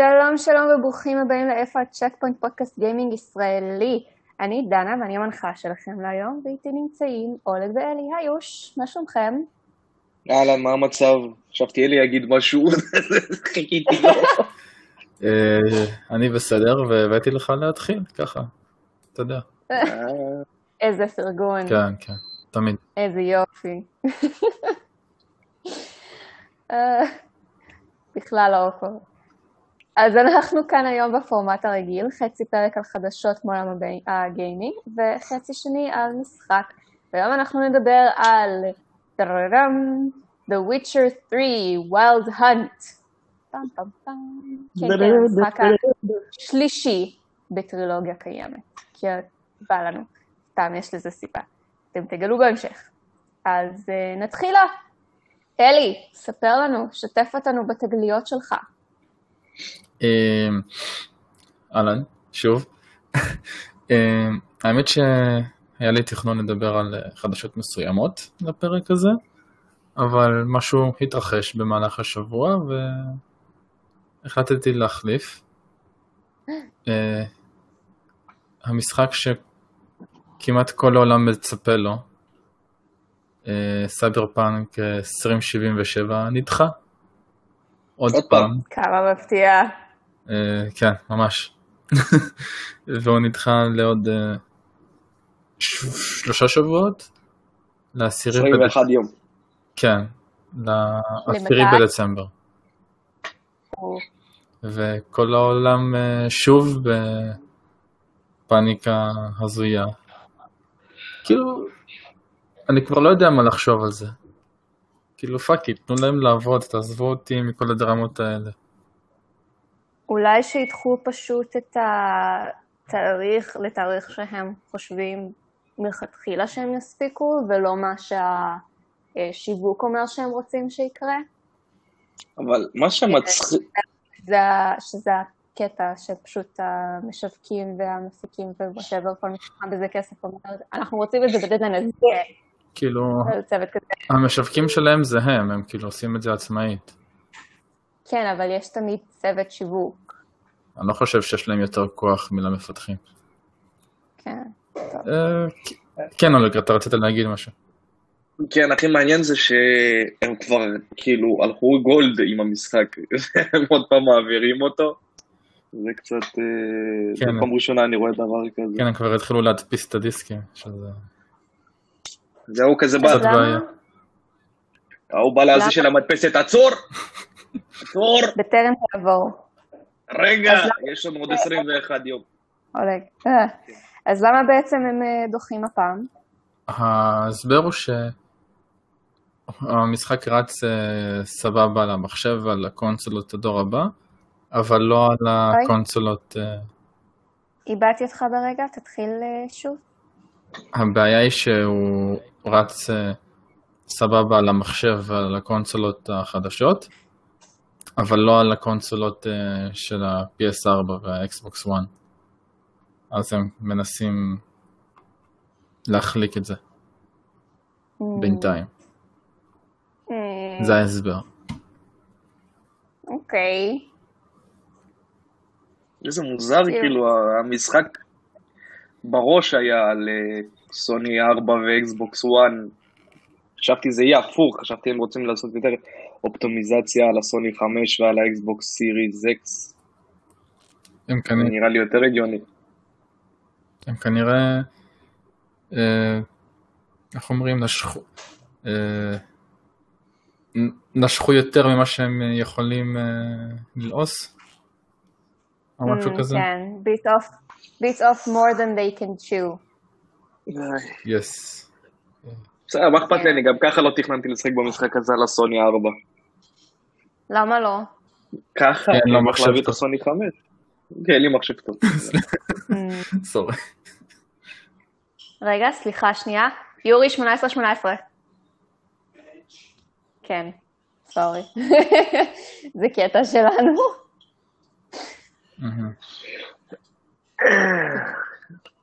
שלום שלום וברוכים הבאים לאיפה הצ'ק פוינט פודקאסט גיימינג ישראלי. אני דנה ואני המנחה שלכם להיום, ואיתי נמצאים אולג ואלי. היי יוש, מה שלומכם? אהלן, מה המצב? חשבתי אלי יגיד משהו, חיכיתי לו. אה, אני בסדר, והבאתי לך להתחיל, ככה, אתה יודע. איזה פרגון. כן, כן, תמיד. איזה יופי. אה, בכלל לא אופו. אז אנחנו כאן היום בפורמט הרגיל, חצי פרק על חדשות מעולם הגיימינג, וחצי שני על משחק. והיום אנחנו נדבר על טררם, The Witcher 3, Wild Hunt. פעם פעם פעם. כן, כן, המשחק השלישי בטרילוגיה קיימת. כי בא לנו. סתם, יש לזה סיבה. אתם תגלו בהמשך. אז uh, נתחילה. אלי, ספר לנו, שתף אותנו בתגליות שלך. אמ, אהלן, שוב. אמ, האמת שהיה לי תכנון לדבר על חדשות מסוימות לפרק הזה, אבל משהו התרחש במהלך השבוע והחלטתי להחליף. אה, המשחק שכמעט כל העולם מצפה לו, אה, סייבר פאנק 2077, נדחה. עוד פעם. כמה מפתיע. אה, כן, ממש. והוא נדחה לעוד אה, שלושה שבועות? לעשירי... 21 יום. כן, לעשירי בדצמבר. וכל העולם אה, שוב בפאניקה הזויה. כאילו, אני כבר לא יודע מה לחשוב על זה. כאילו fuck it, תנו להם לעבוד, תעזבו אותי מכל הדרמות האלה. אולי שידחו פשוט את התאריך לתאריך שהם חושבים מלכתחילה שהם יספיקו, ולא מה שהשיווק אומר שהם רוצים שיקרה. אבל מה שמצחיק... שזה, שזה הקטע שפשוט המשווקים והמפיקים whatever, כל ששם בזה כסף אומר, אנחנו רוצים את זה בדדליין הזה. כאילו, המשווקים שלהם זה הם, הם כאילו עושים את זה עצמאית. כן, אבל יש תמיד צוות שיווק. אני לא חושב שיש להם יותר כוח מלמפתחים. כן, טוב. כן, אולג, אתה רצית להגיד משהו. כן, הכי מעניין זה שהם כבר כאילו הלכו גולד עם המשחק, הם עוד פעם מעבירים אותו. זה קצת, כן. פעם ראשונה אני רואה דבר כזה. כן, הם כבר התחילו להדפיס את הדיסקים, שזה... זהו כזה בא. ההוא בא להזיז של המדפסת, עצור! עצור! בטרם תעבור. רגע, יש לנו עוד 21 יום. אולג. אז למה בעצם הם דוחים הפעם? ההסבר הוא שהמשחק רץ סבבה על המחשב ועל הקונסולות הדור הבא, אבל לא על הקונסולות... איבדתי אותך ברגע, תתחיל שוב. הבעיה היא שהוא רץ סבבה על המחשב ועל הקונסולות החדשות, אבל לא על הקונסולות של ה-PS4 וה-Xbox One. אז הם מנסים להחליק את זה בינתיים. זה ההסבר. אוקיי. איזה מוזר, כאילו, המשחק בראש היה על סוני 4 ואקסבוקס 1. חשבתי זה יהיה הפוך, חשבתי הם רוצים לעשות יותר אופטימיזציה על הסוני 5 ועל האקסבוקס Series X. הם כנראה... נראה לי יותר הגיוני. הם כנראה, אה, איך אומרים, נשכו, אה, נשכו יותר ממה שהם יכולים אה, ללעוס, או משהו כזה. כן, bit off, bit off more than they can chew. yes. בסדר, מה אכפת לי, אני גם ככה לא תכננתי לשחק במשחק הזה על הסוני 4. למה לא? ככה? אין לו אני מחשב הולך להביא את. הסוני 5. כן, אין לי מחשב טוב. סורי. רגע, סליחה, שנייה. יורי, 18-18. כן, סורי. זה קטע שלנו.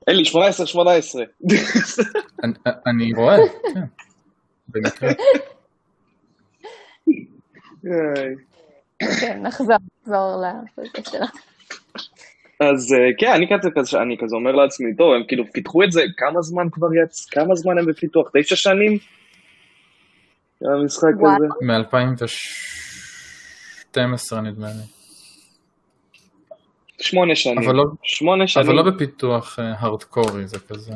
אלי, 18, 18. אני- רואה, כן. במקרה. כן, נחזור, נחזור שלה. אז אה, כן, אני כזה, כזה, אני כזה אומר לעצמי, טוב, הם כאילו פיתחו את זה, כמה זמן כבר יצא, כמה זמן הם בפיתוח? תשע שנים? המשחק. הזה. מ-2012 נדמה לי. שמונה שנים. אבל לא- שמונה שנים. אבל לא בפיתוח הארדקורי, זה כזה...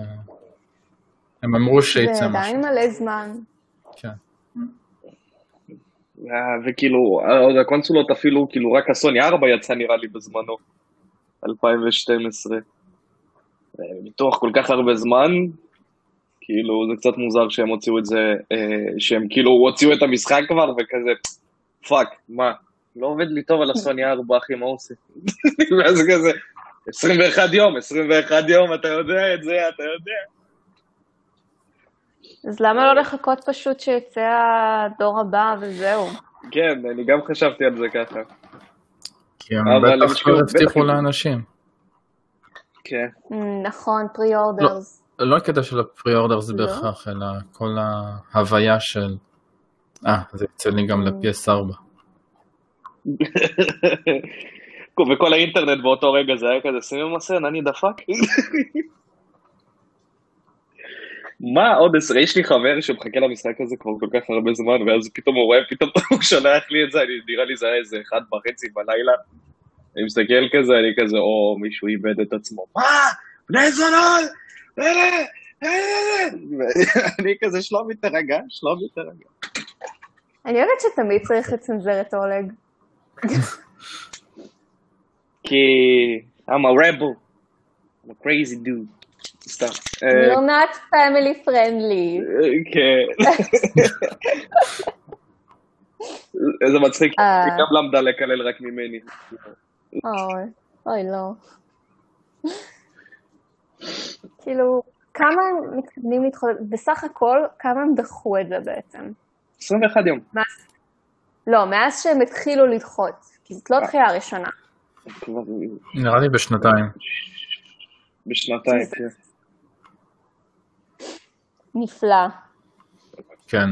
הם אמרו זה שיצא משהו. עדיין מלא זמן. כן. אה, וכאילו, עוד הקונסולות אפילו, כאילו רק הסוני 4 יצא נראה לי בזמנו, 2012. אה, מתוך כל כך הרבה זמן, כאילו זה קצת מוזר שהם הוציאו את זה, אה, שהם כאילו הוציאו את המשחק כבר וכזה, פאק, מה, לא עובד לי טוב על הסוני 4 אחי, מה עושה? ואז כזה, 21 יום, 21 יום, אתה יודע את זה, אתה יודע. אז למה לא לחכות פשוט שיצא הדור הבא וזהו? כן, אני גם חשבתי על זה ככה. כי הם בטח כבר הבטיחו בטח- לאנשים. כן. ממ, נכון, pre-orders. לא הקטע של זה לא? בהכרח, אלא כל ההוויה של... אה, זה יוצא לי גם ל-PS4. וכל האינטרנט באותו רגע זה היה כזה, שימי מסן, אני דפק. מה עוד עשרה? יש לי חבר שמחכה למשחק הזה כבר כל כך הרבה זמן, ואז פתאום הוא רואה, פתאום הוא שולח לי את זה, אני, נראה לי זה היה איזה אחד וחצי בלילה. אני מסתכל כזה, אני כזה, או, מישהו איבד את עצמו. מה? בני זונות! אלה! אלה! אני כזה, שלומי תרגע, שלומי תרגע. אני אוהבת שתמיד צריך לצנזר את אולג. כי I'm a rebel. I'm a crazy dude. סתם. אה, You're not family friendly. כן. איזה מצחיק, אה. היא גם למדה לקלל רק ממני. אוי, אוי לא. כאילו, כמה הם מתכוונים לדחות, בסך הכל, כמה הם דחו את זה בעצם? 21 יום. לא, מאז שהם התחילו לדחות, כי זאת לא דחייה ראשונה. נראה לי בשנתיים. בשנתיים, כן. נפלא. כן.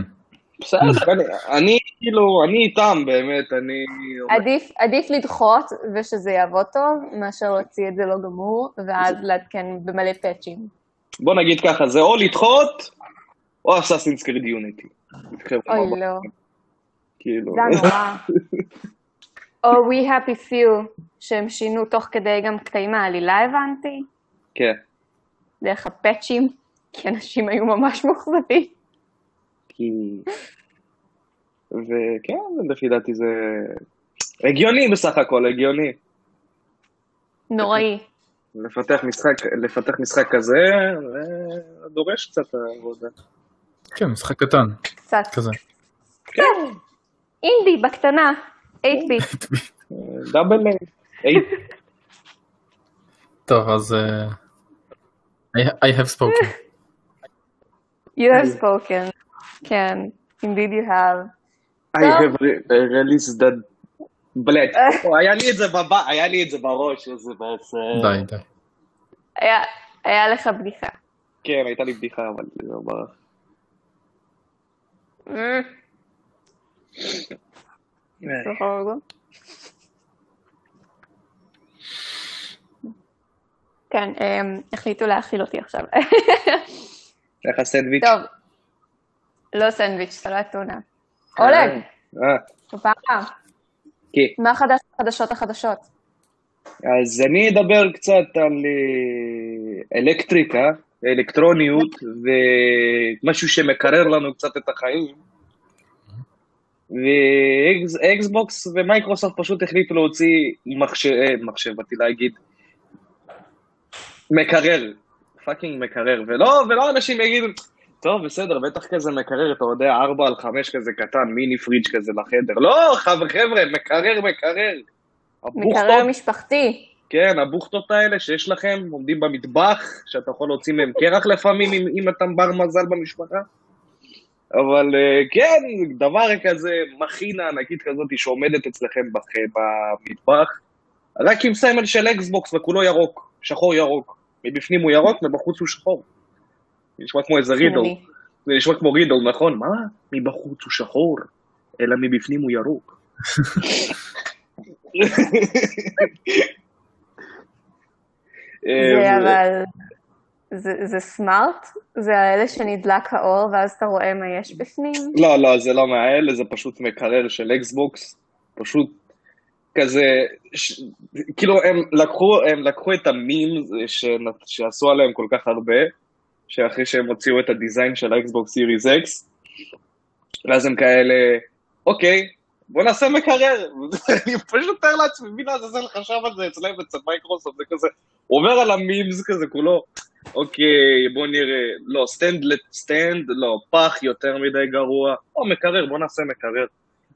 בסדר, אני- אני כאילו, אני איתם באמת, אני... עדיף, עדיף לדחות ושזה יעבוד טוב, מאשר להוציא את זה לא גמור, ואז לעדכן במלא פאצ'ים. בוא נגיד ככה, זה או לדחות, או אסאסינס קריד יוניטי. אוי לא, כאילו... זה נורא. או We Happy Few, שהם שינו תוך כדי גם קטעים מהעלילה הבנתי, כן. דרך הפאצ'ים, כי אנשים היו ממש מאוכזבים. כי... וכן, לפי דעתי זה... הגיוני בסך הכל, הגיוני. נוראי. לפתח משחק, לפתח משחק כזה, זה דורש קצת עבודה. כן, משחק קטן, קצת. כזה. כן, אינדי, בקטנה. 8-ביט. דאבל איי. טוב, אז... אה, I, I have spoken. You have spoken. כן, indeed you have. I have re- released that בלט. היה לי את זה בב... היה לי את זה בראש, איזה בעצם. די, די. היה, היה לך בדיחה. כן, הייתה לי בדיחה, אבל ברח. Mm, סבבה. כן, הם החליטו להאכיל אותי עכשיו. איך הסנדוויץ'? טוב, לא סנדוויץ', סלט טונה. אולג, אה, כפרה, כן. מה חדש בחדשות החדשות? אז אני אדבר קצת על אה, אלקטריקה, אלקטרוניות, ומשהו שמקרר לנו קצת את החיים. ואקסבוקס ומייקרוסופט פשוט החליטו להוציא מחשב, אה, מחשב, באתי להגיד, מקרר, fucking מקרר, ולא, ולא אנשים יגידו, טוב, בסדר, בטח כזה מקרר, אתה יודע, 4 על 5 כזה קטן, mini fridge כזה לחדר. לא, חבר'ה, מקרר, מקרר. מקרר משפחתי. כן, הבוכטות האלה שיש לכם, עומדים במטבח, שאתה יכול להוציא מהם קרח לפעמים, אם, אם אתה בר מזל במשפחה. אבל אה, כן, דבר כזה, מכונה ענקית כזאת שעומדת אצלכם בח, במטבח, רק עם סמל של אקסבוקס וכולו ירוק, שחור ירוק. מבפנים הוא ירוק ובחוץ הוא שחור. זה נשמע כמו איזה רידל. חינני. זה נשמע כמו רידל, נכון? מה? מבחוץ הוא שחור, אלא מבפנים הוא ירוק. זה אה, אבל... זה, סמארט? זה האלה שנדלק האור ואז אתה רואה מה יש בפנים? לא, לא, זה לא מהאלה, זה פשוט מקרר של אקסבוקס. פשוט כזה, ש... כאילו הם לקחו, הם לקחו את ה memes ש... שעשו עליהם כל כך הרבה, שאחרי שהם הוציאו את ה design של האקסבוקס Series X, ואז הם כאלה, אוקיי, בוא נעשה מקרר. אני פשוט מתאר לעצמי, מי לעזאזל חשב על זה אצלם אצל מייקרוסופט, זה כזה, עובר על ה memes כזה כולו, אוקיי, בוא נראה, לא, סטנד לסטנד, לא, פח יותר מדי גרוע, או מקרר, בוא נעשה מקרר.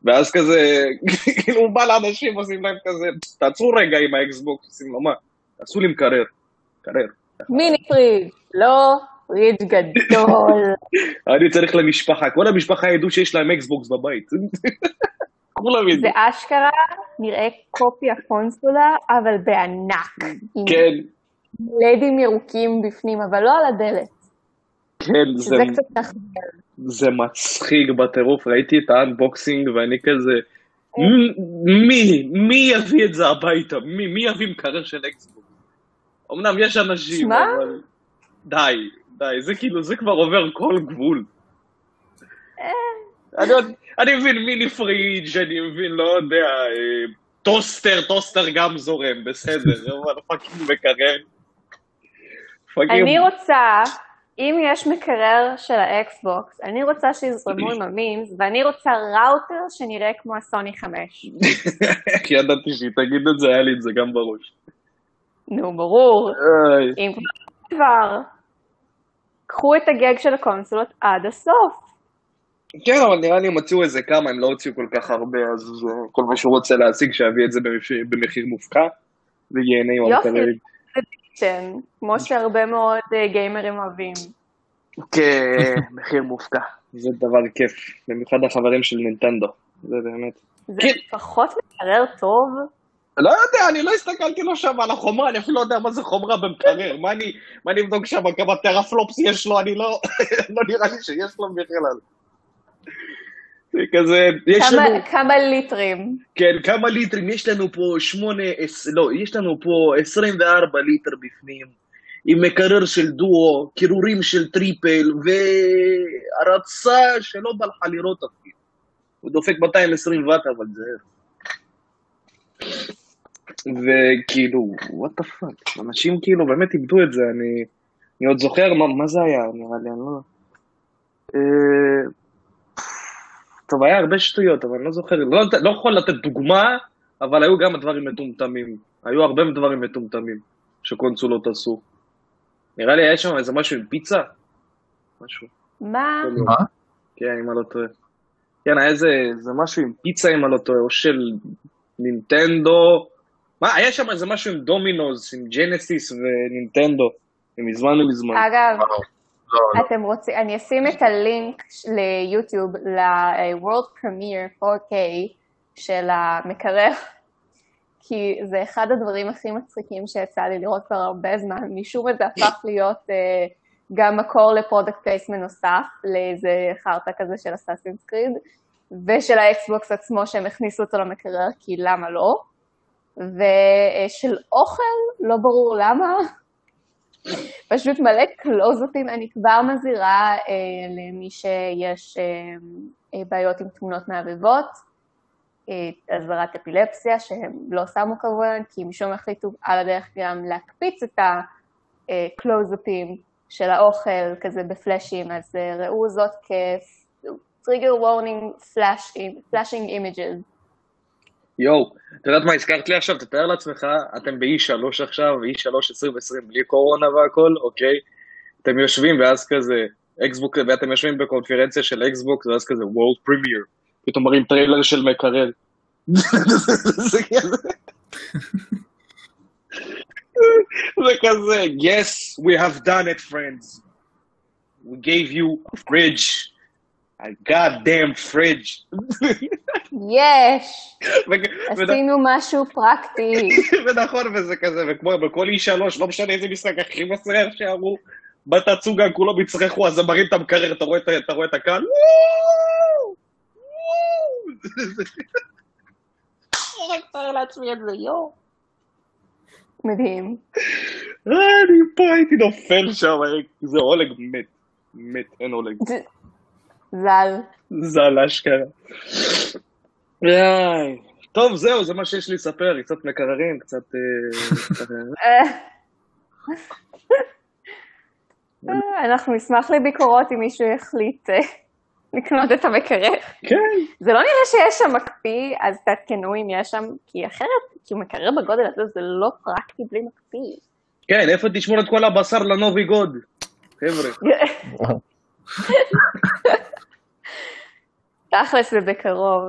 ואז כזה, כאילו הוא בא לאנשים, עושים להם כזה, תעצרו רגע עם האקסבוקס, עושים לו מה, תעשו לי מקרר, מקרר. mini fridge, לא fridge גדול. אני צריך למשפחה, כל המשפחה ידעו שיש להם אקסבוקס בבית. כולם זה. אשכרה נראה קופי הקונסולה, אבל בענק. כן, לדים ירוקים בפנים, אבל לא על הדלת. כן, זה, שזה קצת נחמד. זה מצחיק בטירוף, ראיתי את ה unboxing ואני כזה, "מ- מי, מי יביא את זה הביתה? מי, מי יביא מקרר של אקסבוקס? אמנם יש אנשים, שמע? אבל די, די, זה כאילו, זה כבר עובר כל גבול. אני, עוד- אני מבין mini fridge, אני מבין, לא יודע, אה, טוסטר, טוסטר גם זורם, בסדר, אבל fucking מקרר. אני רוצה, אם יש מקרר של האקסבוקס, אני רוצה שיזרמו עם ה memes, ואני רוצה ראוטר שנראה כמו הסוני 5. כי ידעתי שהיא תגיד את זה, היה לי את זה גם בראש. נו, ברור. אם כבר, קחו את ה gag של הקונסולות עד הסוף. כן, אבל נראה לי הם הוציאו איזה כמה, הם לא הוציאו כל כך הרבה, אז כל מה שהוא רוצה להשיג, שיביא את זה במחיר, מופקע, וייהנה עם יופי. כן, כמו שהרבה מאוד אה, גיימרים אוהבים. כן, מחיר מופקע. זה דבר כיף, במיוחד החברים של נינטנדו, זה באמת. זה כן. לפחות מקרר טוב. לא יודע, אני לא הסתכלתי לו שם על החומרה, אני אפילו לא יודע מה זה חומרה במקרר, מה אני, מה אני אבדוק שם, כמה teraflops יש לו, אני לא, לא נראה לי שיש לו בכלל. זה כזה, יש כמה- לנו, כמה ליטרים. כן, כמה ליטרים, יש לנו פה שמונה, לא, יש לנו פה 24 ליטר בפנים, עם מקרר של דואו, קירורים של triple, והרצה שלא בא לך לראות אפילו. הוא דופק 220 ואט, אבל זה... וכאילו, what the fuck, אנשים כאילו באמת איבדו את זה, אני, אני עוד זוכר מה, מה זה היה, נראה לי, אני לא... טוב, היה הרבה שטויות, אבל אני לא זוכר, לא, לא יכול לתת דוגמה, אבל היו גם דברים מטומטמים. היו הרבה דברים מטומטמים שקונסולות עשו. נראה לי היה שם איזה משהו עם פיצה? משהו. מה? מה? כן, אם אני לא טועה. כן, היה איזה, איזה משהו עם פיצה, אם אני לא טועה, או של נינטנדו. מה, היה שם איזה משהו עם דומינוס, עם ג'נסיס ונינטנדו, מזמן ומזמן. אגב, לא, לא. אתם רוצים, אני אשים את הלינק ליוטיוב ל- World Premiere 4K של המקרר, כי זה אחד הדברים הכי מצחיקים שיצא לי לראות כבר הרבה זמן, משום מה זה הפך להיות אה, גם מקור ל product placement נוסף, לאיזה חרטא כזה של Assassin's Creed, ושל האקסבוקס עצמו שהם הכניסו אותו למקרר, כי למה לא? ושל אוכל, לא ברור למה, פשוט מלא קלוזאפים, אני כבר מזהירה אה, למי שיש אה, אה, בעיות עם תמונות מעבבות, אה, אפילפסיה, שהם לא שמו כמובן, כי משום החליטו על הדרך גם להקפיץ את הקלוזאפים של האוכל כזה בפלאשים, אז אה, ראו זאת כ-trigger warning flashing images. יואו, את יודעת מה הזכרת לי עכשיו? תתאר לעצמך, אתם ב-E3 עכשיו, E3 2020 בלי קורונה והכל, אוקיי? אתם יושבים ואז כזה, אקסבוק, ואתם יושבים בקונפרנציה של אקסבוקס, ואז כזה, World Premiere, פתאום מראים טריילר של מקרר. זה כזה... זה כזה, yes, we have done it, friends. We gave you a fridge. A goddamn fridge. יש! עשינו משהו פרקטי. ונכון, וזה כזה, וכמו בכל E3, לא משנה איזה משחק הכי מסריח שיראו, בתצוגה כולם יצרחו, אז הם מראים את המקרר, אתה רואה את הקהל, וואו! וואו! רק תאר לעצמי את זה, יואו. מדהים. אני פה הייתי נופל שם, זה אולג מת. מת, אין אולג. ז"ל. ז"ל אשכרה. טוב, זהו, זה מה שיש לי לספר, קצת מקררים, קצת... אנחנו נשמח לביקורות אם מישהו יחליט לקנות את המקרר. כן. זה לא נראה שיש שם מקפיא, אז תעדכנו אם יש שם, כי אחרת, כי מקרר בגודל הזה זה לא פרקטי בלי מקפיא. כן, איפה תשמור את כל הבשר לנובי גוד? חבר'ה. תכלס זה בקרוב.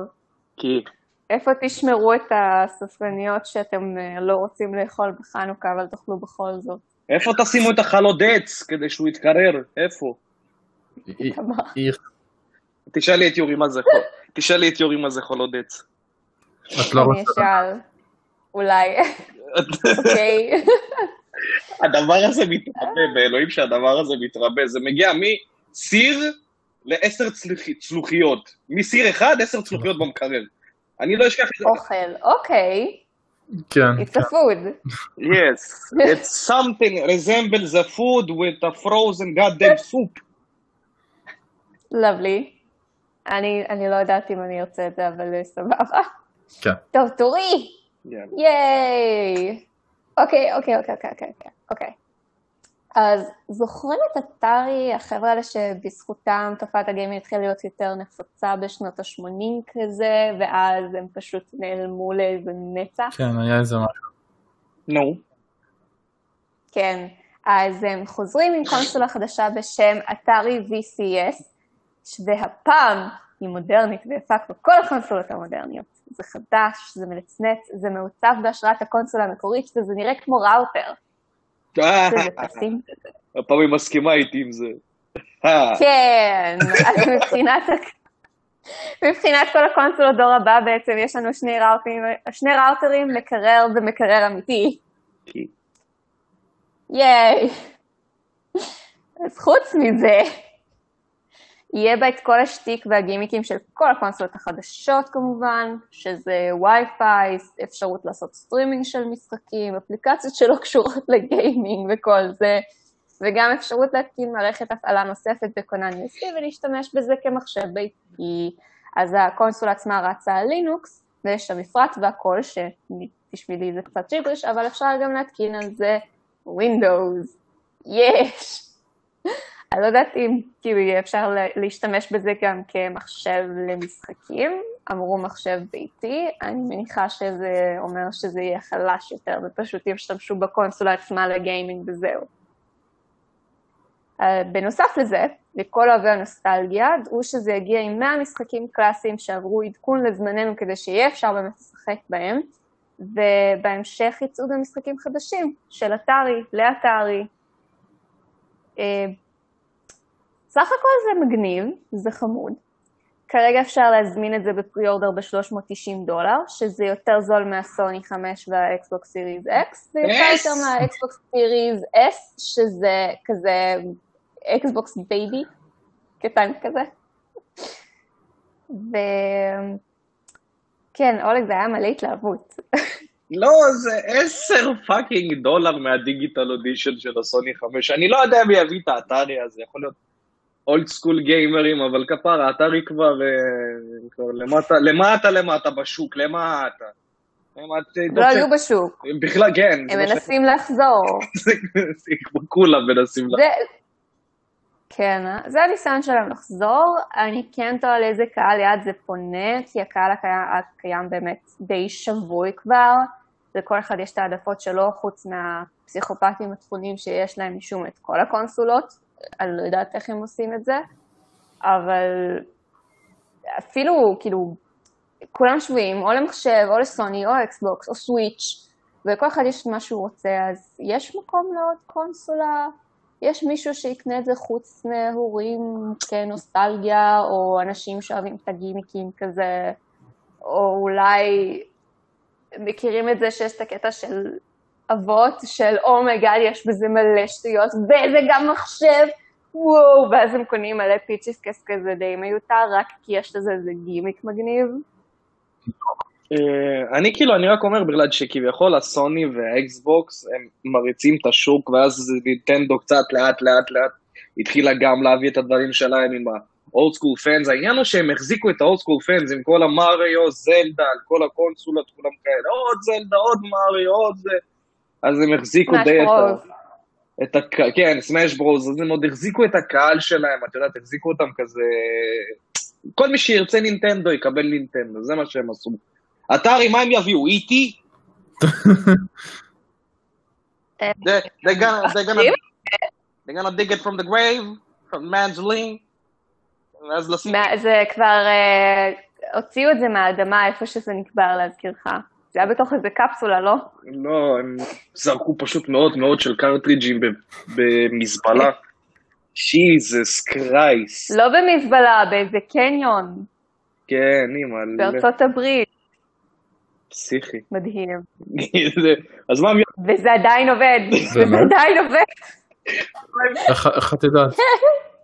כי? איפה תשמרו את הספרניות שאתם לא רוצים לאכול בחנוכה, אבל תאכלו בכל זאת? איפה תשימו את החלות עץ כדי שהוא יתקרר? איפה? תשאלי את יורי מה זה חול. תשאלי את יורי מה זה חולות עץ. את לא אני אשאל. אולי. אוקיי. הדבר הזה מתרבה, באלוהים שהדבר הזה מתרבה. זה מגיע מסיר לעשר צלוחיות. מסיר אחד, עשר צלוחיות במקרר. אני לא אשכח את זה. אוכל, אוקיי. כן. It's a food. Yes, it's something resembles a food with a frozen goddamn soup. lovely. אני, אני לא יודעת אם אני ארצה את זה, אבל סבבה. כן. טוב, תורי! ייי! אוקיי, אוקיי, אוקיי, אוקיי, אוקיי, אוקיי. אז זוכרים את אתרי, החבר'ה האלה שבזכותם תופעת הגיימינג התחילה להיות יותר נפוצה בשנות ה-80 כזה, ואז הם פשוט נעלמו לאיזה נצח? כן, היה איזה משהו. נו. כן, אז הם חוזרים עם קונסולה חדשה בשם אתרי VCS, והפעם היא מודרנית ויפה כמו כל הקונסולות המודרניות. זה חדש, זה מנצנץ, זה מעוצב בהשראת הקונסולה המקורית, וזה נראה כמו ראוטר. הפעם היא מסכימה איתי עם זה. כן, אז מבחינת, מבחינת כל הקונסולות דור הבא בעצם יש לנו שני ראוטרים, שני ראוטרים, מקרר ומקרר אמיתי. ייי. אז חוץ מזה, יהיה בה את כל השטיק והגימיקים של כל הקונסולות החדשות כמובן, שזה וי-פיי, אפשרות לעשות סטרימינג של משחקים, אפליקציות שלא קשורות לגיימינג וכל זה, וגם אפשרות להתקין מערכת הפעלה נוספת בכונן USB ולהשתמש בזה כמחשב ביתי. אז הקונסולה עצמה רצה על לינוקס, ויש שם מפרט והכל, שבשבילי זה קצת ג'יבריש, אבל אפשר גם להתקין על זה Windows. יש! אני לא יודעת אם כאילו יהיה אפשר להשתמש בזה גם כמחשב למשחקים, אמרו מחשב ביתי, אני מניחה שזה אומר שזה יהיה חלש יותר ופשוט ישתמשו בקונסולה עצמה לגיימינג וזהו. בנוסף לזה, לכל אוהבי הנוסטלגיה, דעו שזה יגיע עם 100 משחקים קלאסיים שעברו עדכון לזמננו כדי שיהיה אפשר באמת לשחק בהם, ובהמשך יצאו גם משחקים חדשים של אטארי, לאטארי. סך הכל זה מגניב, זה חמוד. כרגע אפשר להזמין את זה ב pre-order ב-390 דולר, שזה יותר זול מהסוני 5 והאקסבוקס סיריז X, ויותר יותר מהאקסבוקס Series S, שזה כזה אקסבוקס baby, קטן כזה. וכן, אולג זה היה מלא התלהבות. לא, זה עשר fucking דולר מה Digital Edition של הסוני 5. אני לא יודע מי יביא את האטארי הזה, יכול להיות old school גיימרים, אבל כפרה, אטארי כבר, כבר למטה, למטה למטה בשוק, למטה. לא היו בשוק. בכלל, כן. הם מנסים לחזור. זה כמו כולם מנסים לחזור. כן, זה הניסיון שלהם לחזור. אני כן תוהה לאיזה קהל יעד זה פונה, כי הקהל הקיים באמת די שבוי כבר. לכל אחד יש את העדפות שלו, חוץ מהפסיכופטים התכונים שיש להם משום את כל הקונסולות. אני לא יודעת איך הם עושים את זה, אבל אפילו, כאילו, כולם שבויים, או למחשב, או לסוני, או אקסבוקס, או סוויץ', ולכל אחד יש מה שהוא רוצה, אז יש מקום לעוד קונסולה? יש מישהו שיקנה את זה חוץ מהורים כנוסטלגיה, או אנשים שאוהבים את הגימיקים כזה, או אולי מכירים את זה שיש את הקטע של אבות של oh my god, oh יש בזה מלא שטויות, וזה גם מחשב, וואו, ואז הם קונים מלא פיצ'יסקס כזה די מיותר, רק כי יש לזה איזה גימיק מגניב. אה, אני כאילו, אני רק אומר בגלל שכביכול הסוני והאקסבוקס הם מריצים את השוק, ואז נינטנדו קצת לאט לאט לאט התחילה גם להביא את הדברים שלהם עם ה-old school fans. העניין הוא שהם החזיקו את ה-old school fans עם כל המריו, זלדה, על כל הקונסולות, כולם כאלה, עוד זלדה, עוד מריו, עוד זה. אז הם החזיקו די את ה... את הק... כן, סמאש ברוז, אז הם עוד החזיקו את הקהל שלהם, את יודעת, החזיקו אותם כזה... כל מי שירצה נינטנדו יקבל נינטנדו, זה מה שהם עשו. אתרי, מה הם יביאו? איטי? They're gonna, they're gonna, they're gonna dig it from the grave, from Mangeline, ואז לשים... זה כבר, הוציאו את זה מהאדמה, איפה שזה נקבר להזכירך. זה היה בתוך איזה קפסולה, לא? לא, הם זרקו פשוט מאות מאות של קרטריג'ים במזבלה. שיזס קרייס. לא במזבלה, באיזה קניון. כן, אימא. בארצות הברית. פסיכי. מדהים. אז מה... וזה עדיין עובד. זה עדיין עובד. איך את יודעת?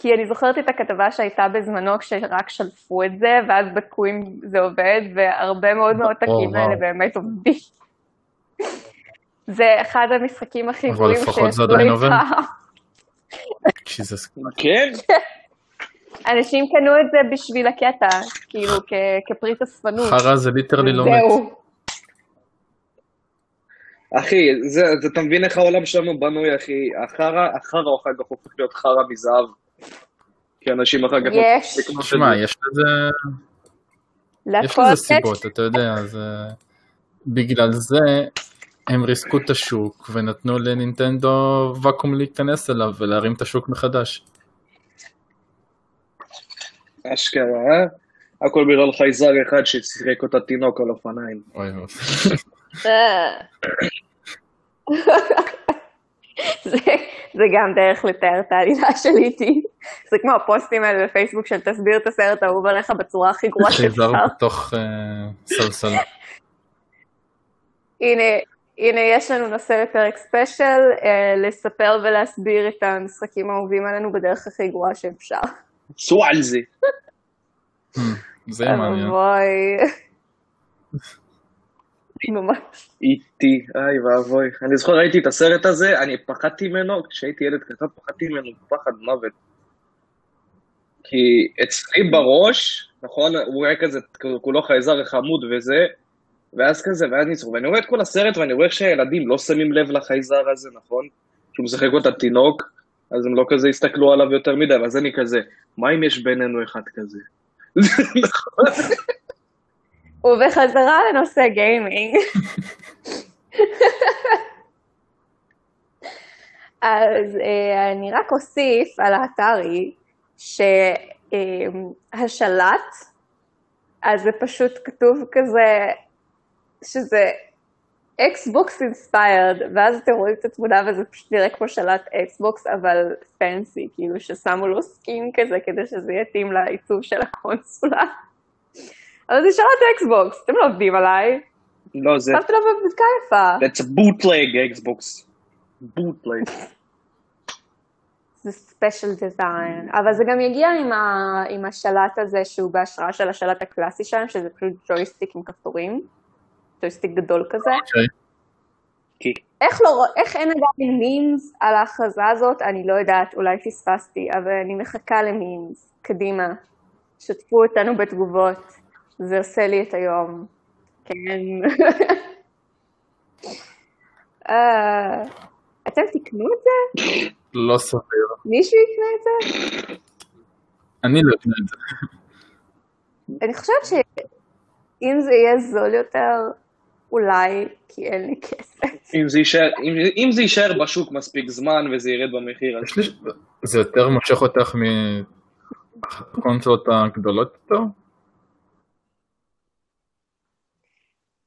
כי אני זוכרת את הכתבה שהייתה בזמנו כשרק שלפו את זה, ואז בדקו אם זה עובד, והרבה מאוד מהעותקים האלה באמת עובדים. זה אחד המשחקים הכי גרועים שיש אבל לפחות זה עדיין עובד. כן? אנשים קנו את זה בשביל הקטע, כאילו כפריט אספנות. חרא זה ליטרלי לא מת. אחי, זה, אתה מבין איך העולם שלנו בנוי, אחי? החרא, החרא הופך להיות חרא מזהב. כי אנשים אחר כך... יש. שמע, יש לזה... יש לזה סיבות, אתה יודע, אז בגלל זה הם ריסקו את השוק ונתנו לנינטנדו ואקום להיכנס אליו ולהרים את השוק מחדש. אשכרה, אה? הכל בגלל חייזר אחד ששיחק אותה תינוק על אופניים. אוי אוי. זה, זה גם דרך לתאר את העלילה של איטי. זה כמו הפוסטים האלה בפייסבוק של תסביר את הסרט האהוב עליך בצורה הכי גרועה שאפשר. חייזר בתוך סלסלה. הנה, הנה יש לנו נושא לפרק ספיישל, לספר ולהסביר את המשחקים האהובים עלינו בדרך הכי גרועה שאפשר. סעו על זה. זה מעניין. אוי. ממש. איטי, איי ואבוי. אני זוכר, ראיתי את הסרט הזה, אני פחדתי ממנו, כשהייתי ילד קטן פחדתי ממנו פחד מוות. כי אצלי בראש, נכון, הוא היה כזה, כולו חייזר חמוד וזה, ואז כזה, ואז ניצחו, ואני רואה את כל הסרט ואני רואה שהילדים לא שמים לב לחייזר הזה, נכון? שהוא משחק אותה תינוק, אז הם לא כזה הסתכלו עליו יותר מדי, ואז אני כזה, מה אם יש בינינו אחד כזה? נכון. ובחזרה לנושא גיימינג. אז אה, אני רק אוסיף על האתרי שהשלט, אז זה פשוט כתוב כזה, שזה אקסבוקס inspired, ואז אתם רואים את התמונה וזה פשוט נראה כמו שלט אקסבוקס, אבל fancy, כאילו ששמו לו skin כזה כדי שזה יתאים לעיצוב של הקונסולה. אבל זה שלט אקסבוקס, אתם לא עובדים עליי. לא, זה... שמתי לו בבדקה יפה. That's a bootleg אקסבוקס. bootleg. זה special design, אבל זה גם יגיע עם, ה... עם השלט הזה שהוא בהשראה של השלט הקלאסי שלהם, שזה פשוט ג'ויסטיק עם כפתורים, ג'ויסטיק גדול כזה. אוקיי. כי איך, לא, איך אין עדיין מימס על ההכרזה הזאת, אני לא יודעת, אולי פספסתי, אבל אני מחכה למימס, קדימה. שתפו אותנו בתגובות, זה עושה לי את היום. כן. אה, אתם תקנו את זה? לא סביר. מישהו יקנה את זה? אני לא אקנה את זה. אני חושבת שאם זה יהיה זול יותר, אולי כי אין לי כסף. אם זה יישאר, אם, אם זה יישאר בשוק מספיק זמן וזה ירד במחיר, לי- זה יותר מושך אותך מהקונסולות הגדולות יותר?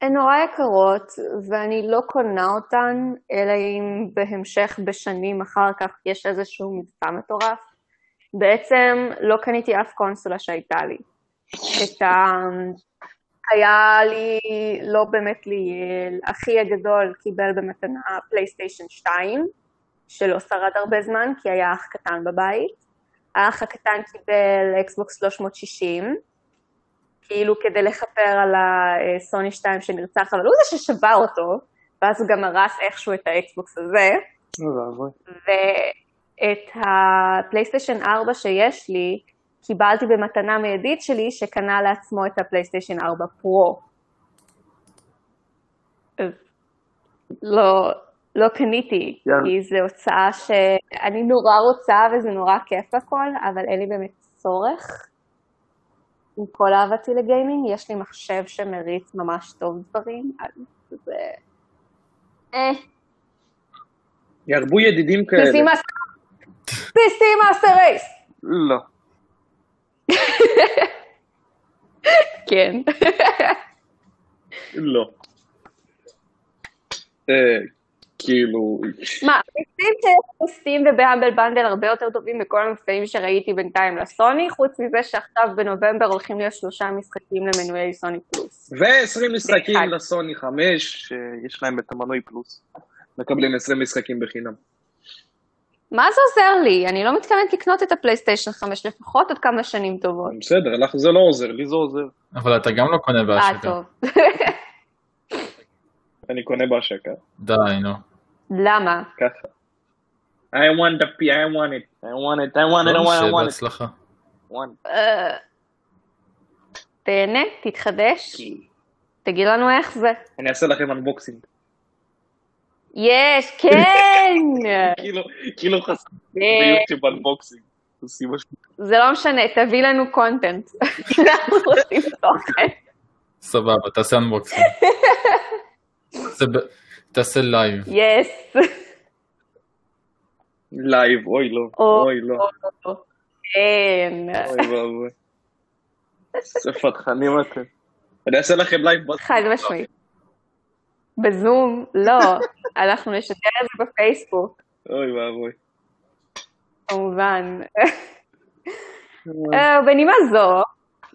הן נורא יקרות, ואני לא קונה אותן, אלא אם בהמשך בשנים אחר כך יש איזשהו מבצע מטורף. בעצם לא קניתי אף קונסולה שהייתה לי. את ה... היה לי, לא באמת לי, אחי הגדול קיבל במתנה פלייסטיישן 2, שלא שרד הרבה זמן, כי היה אח קטן בבית. האח הקטן קיבל אקסבוקס 360, כי כאילו כדי לכפר על הסוני 2 שנרצח, אבל הוא זה ששבר אותו, ואז הוא גם הרס איכשהו את האקסבוקס הזה. ואת הפלייסטיישן 4 שיש לי, קיבלתי במתנה מיידית שלי, שקנה לעצמו את הפלייסטיישן 4 פרו. לא, לא קניתי, כי זו הוצאה שאני נורא רוצה וזה נורא כיף הכל, אבל אין לי באמת צורך. עם כל אהבתי לגיימינג, יש לי מחשב שמריץ ממש טוב דברים, אז זה... אה. ירבו ידידים כאלה. PC master race. לא. כן. לא. אה, כאילו... מה, פריסים שיש בסטים וב Humble Bundle הרבה יותר טובים מכל המבצעים שראיתי בינתיים לסוני, חוץ מזה שעכשיו בנובמבר הולכים להיות שלושה משחקים למנויי סוני פלוס. ו-20 משחקים לסוני 5, שיש להם את המנוי פלוס. מקבלים 20 משחקים בחינם. מה זה עוזר לי? אני לא מתכוונת לקנות את הפלייסטיישן 5 לפחות עוד כמה שנים טובות. בסדר, לך זה לא עוזר, לי זה עוזר. אבל אתה גם לא קונה בהשקה. אה, טוב. אני קונה בהשקה. די, נו. למה? ככה. I want the P, I want it, I want it, I want it, I want it. בהצלחה. אה, תהנה, תתחדש, תגיד לנו איך זה. אני אעשה לכם unboxing. יש, כן! כאילו, חסר. ביוטיוב unboxing. זה לא משנה, תביא לנו content. אנחנו רוצים תוכן. סבבה, תעשה unboxing. תעשה לייב. yes. לייב, אוי לא, או, אוי לא, כן. אוי ואבוי. איזה פתחנים אתם. אני אעשה לכם לייב בזמן. חד משמעית. בזום, לא. אנחנו נשדר את זה בפייסבוק, אוי ואבוי. כמובן. אה, בנימה זו,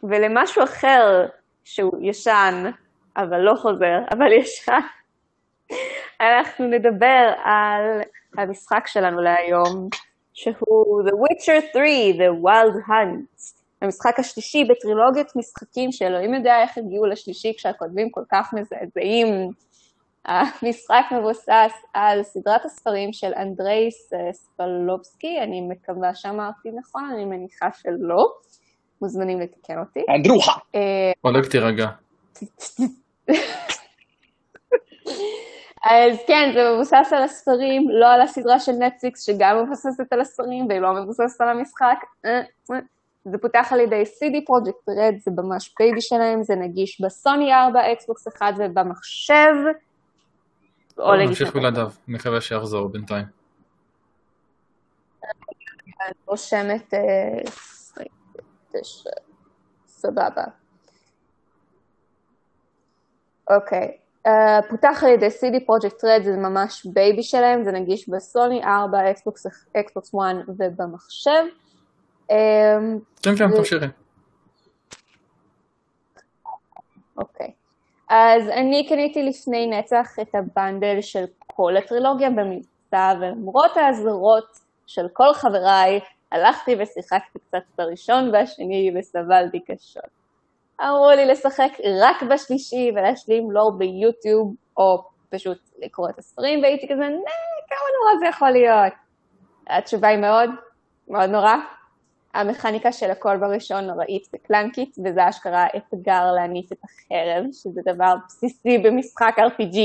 ולמשהו אחר שהוא ישן, אבל לא חוזר, אבל ישן, אנחנו נדבר על המשחק שלנו להיום, שהוא The Witcher 3, The Wild Hunt. המשחק השלישי בטרילוגיות משחקים שאלוהים יודע איך הגיעו לשלישי כשהכותבים כל כך מזעזעים. המשחק מבוסס על סדרת הספרים של אנדרייס ספלובסקי, אני מקווה שאמרתי נכון, אני מניחה שלא, מוזמנים לתקן אותי. אנדרוחה. אה, אולג תירגע. אז כן, זה מבוסס על הספרים, לא על הסדרה של נטפליקס שגם מבוססת על הספרים והיא לא מבוססת על המשחק. אה, אה. זה פותח על ידי CD Projekt Red, זה ממש baby שלהם, זה נגיש בסוני 4, אקסבוקס 1 ובמחשב. או נמשיך. בלעדיו, נקווה שיחזור בינתיים. אני רושמת אה, 29, סבבה. אוקיי, אה, פותח על ידי CD Projekt Red, זה ממש בייבי שלהם, זה נגיש בסוני 4, אקסבוקס, אקסבוקס 1 ובמחשב. אה, כן, כן, תמשיכי. אוקיי. אז אני קניתי לפני נצח את ה bundle של כל הטרילוגיה במבצע, ולמרות האזהרות של כל חבריי, הלכתי ושיחקתי קצת בראשון והשני וסבלתי קשות. אמרו לי לשחק רק בשלישי ולהשלים לור ביוטיוב, או פשוט לקרוא את הספרים, והייתי כזה, נה, כמה נורא זה יכול להיות. התשובה היא מאוד, מאוד נורא. המכניקה של הכל בראשון נוראית ו clunky ית, וזה אשכרה אתגר להניף את החרב, שזה דבר בסיסי במשחק RPG.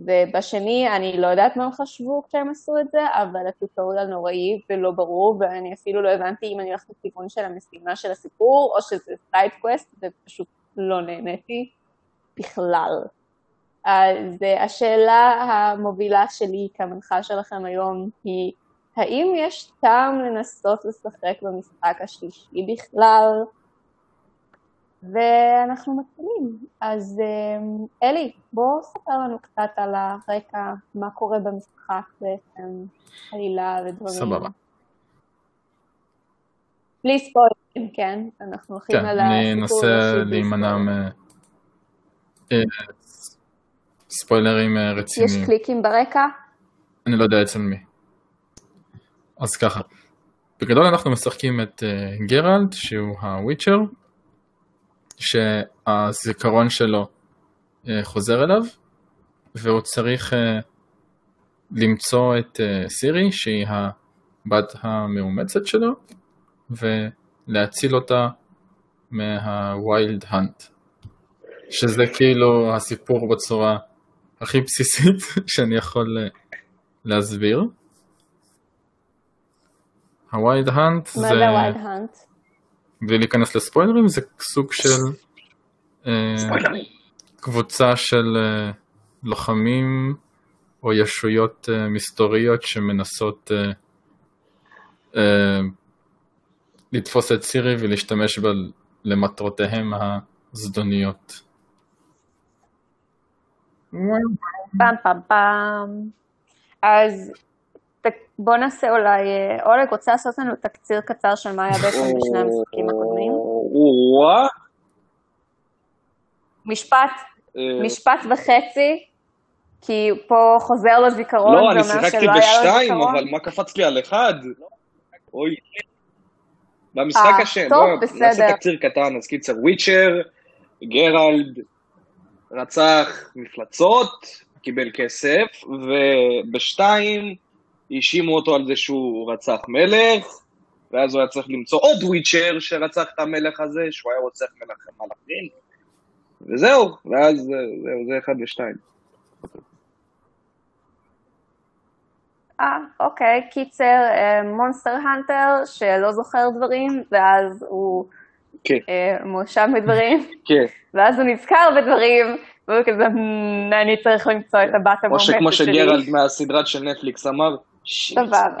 ובשני, אני לא יודעת מה הם חשבו כשהם עשו את זה, אבל ה tutorial נוראי ולא ברור, ואני אפילו לא הבנתי אם אני הולכת לכיוון של המשימה של הסיפור, או שזה side quest, ופשוט לא נהניתי בכלל. אז אה, השאלה המובילה שלי כמנחה שלכם היום היא, האם יש טעם לנסות לשחק במשחק השלישי בכלל? ואנחנו מתחילים. אז אה, אלי, בוא ספר לנו קצת על הרקע, מה קורה במשחק בעצם, עלילה ודברים. סבבה. בלי ספוילרים, כן? אנחנו הולכים כן, על אני הסיפור אנסה הראשי בלי להימנע ספוילרים. מספוילרים אה, יש רציניים. קליקים ברקע? אני לא יודע אצל מי. אז ככה, בגדול אנחנו משחקים את אה, גרלט, שהוא הוויצ'ר, שהזיכרון שלו אה, חוזר אליו, והוא צריך אה, למצוא את אה, סירי, שהיא הבת המאומצת שלו, ולהציל אותה מה Wild Hunt. שזה כאילו הסיפור בצורה הכי בסיסית שאני יכול להסביר. ה Wild Hunt זה... מה זה ה Wild Hunt? בלי להיכנס לספוילרים, זה סוג של... קבוצה של uh, לוחמים או ישויות uh, מסתוריות שמנסות לתפוס את סירי ולהשתמש בה למטרותיהם הזדוניות. פעם פעם פעם. אז בוא נעשה אולי, אולג רוצה לעשות לנו תקציר קצר של מה היה בעצם בשני המשחקים הקודמים? משפט, אה, משפט וחצי, כי פה חוזר לו זיכרון, לא, אני שיחקתי בשתיים, אבל מה קפץ לי על אחד? אוי. במשחק אה, השם, בואו נעשה תקציר קטן, אז קיצר, וויצ'ר, גרלד, רצח מפלצות, קיבל כסף, ובשתיים האשימו אותו על זה שהוא רצח מלך, ואז הוא היה צריך למצוא עוד וויצ'ר שרצח את המלך הזה, שהוא היה רוצח מלך מלאכים, וזהו, ואז זהו, זה אחד ושתיים. אה, אוקיי, קיצר, מונסטר הנטר שלא זוכר דברים, ואז הוא כן. אה, מואשם בדברים, כן. ואז הוא נזכר בדברים, והוא כזה, אני צריך למצוא את הבת המומתת שלי. כמו שגרלד מהסדרת של נטפליקס אמר. סבבה.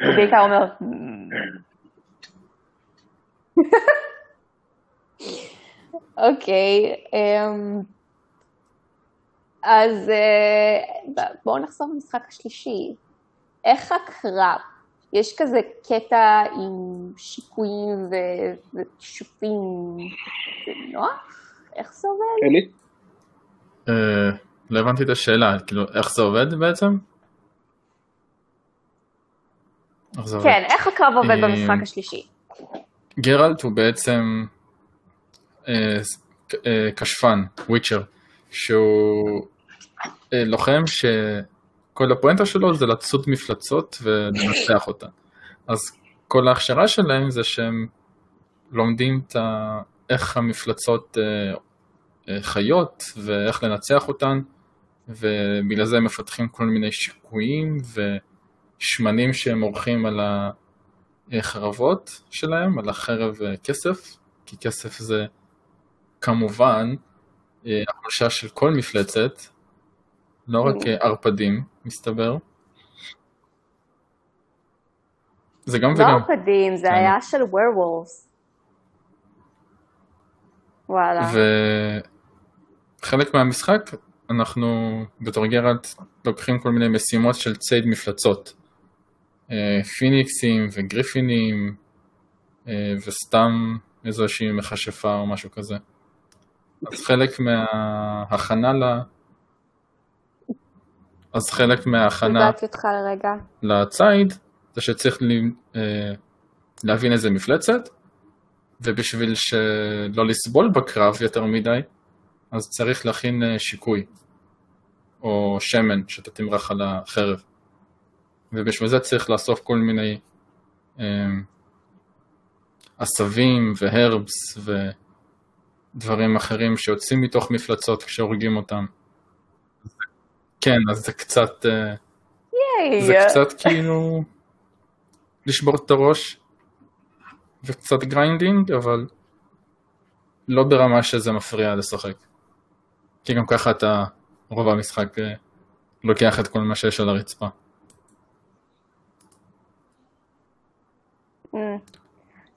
הוא בעיקר אומר, אוקיי, אמ, אז אה, בואו נחזור למשחק השלישי. איך הקרב? יש כזה קטע עם שיקויים וכישופים, זה נוח? איך זה עובד? אה, לא הבנתי את השאלה, כאילו, איך זה עובד בעצם? כן, איך הקרב עובד אה, במשחק השלישי? גרלט הוא בעצם אה, אה, כשפן, וויצ'ר, שהוא לוחם שכל הפואנטה שלו זה לצוד מפלצות ולנצח אותה. אז כל ההכשרה שלהם זה שהם לומדים את ה... איך המפלצות חיות ואיך לנצח אותן, ובגלל זה הם מפתחים כל מיני שיקויים ושמנים שהם עורכים על ה... חרבות שלהם, על החרב אה, כסף, כי כסף זה כמובן אה, החולשה של כל מפלצת, לא רק אה, ערפדים, מסתבר. זה גם וגם. לא ערפדים, זה כן. היה של ווירוולס. וואלה. וחלק מהמשחק, אנחנו בתור גרלט לוקחים כל מיני משימות של ציד מפלצות. אה, פיניקסים וגריפינים אה, וסתם איזושהי מכשפה או משהו כזה. אז חלק מההכנה ל... אז חלק מההכנה לציד זה שצריך אה, להבין איזה מפלצת ובשביל שלא לסבול בקרב יותר מדי אז צריך להכין שיקוי או שמן שאתה תמרח על החרב. ובשביל זה צריך לאסוף כל מיני אמ, עשבים והרבס ודברים אחרים שיוצאים מתוך מפלצות כשהורגים אותם. כן, אז זה קצת... אה, זה קצת כאילו לשבור את הראש וקצת grinding, אבל לא ברמה שזה מפריע לשחק. כי גם ככה אתה, רוב המשחק אה, לוקח את כל מה שיש על הרצפה.